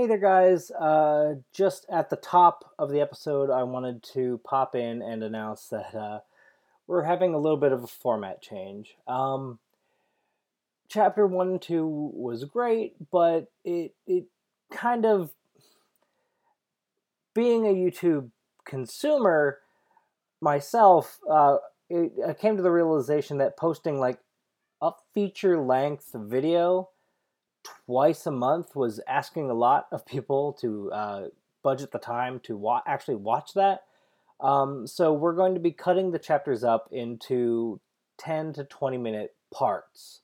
Hey there, guys. Uh, just at the top of the episode, I wanted to pop in and announce that uh, we're having a little bit of a format change. Um, chapter 1 and 2 was great, but it, it kind of. Being a YouTube consumer myself, uh, it, I came to the realization that posting like a feature length video twice a month was asking a lot of people to uh, budget the time to wa- actually watch that. Um, so we're going to be cutting the chapters up into 10 to 20 minute parts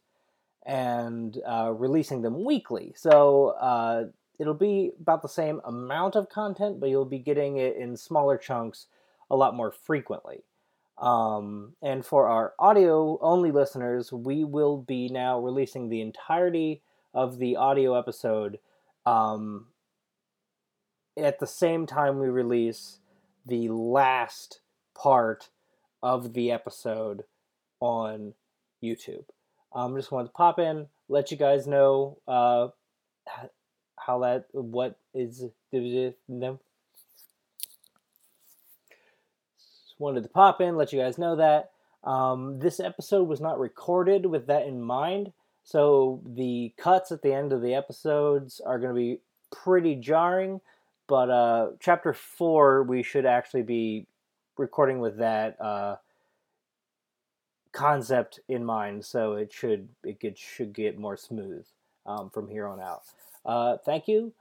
and uh, releasing them weekly. So uh, it'll be about the same amount of content, but you'll be getting it in smaller chunks a lot more frequently. Um, and for our audio only listeners, we will be now releasing the entirety of the audio episode um, at the same time we release the last part of the episode on YouTube. Um, just wanted to pop in, let you guys know uh, how that, what is, them. Just wanted to pop in, let you guys know that. Um, this episode was not recorded with that in mind. So the cuts at the end of the episodes are going to be pretty jarring, but uh, chapter four we should actually be recording with that uh, concept in mind. So it should it should get more smooth um, from here on out. Uh, thank you.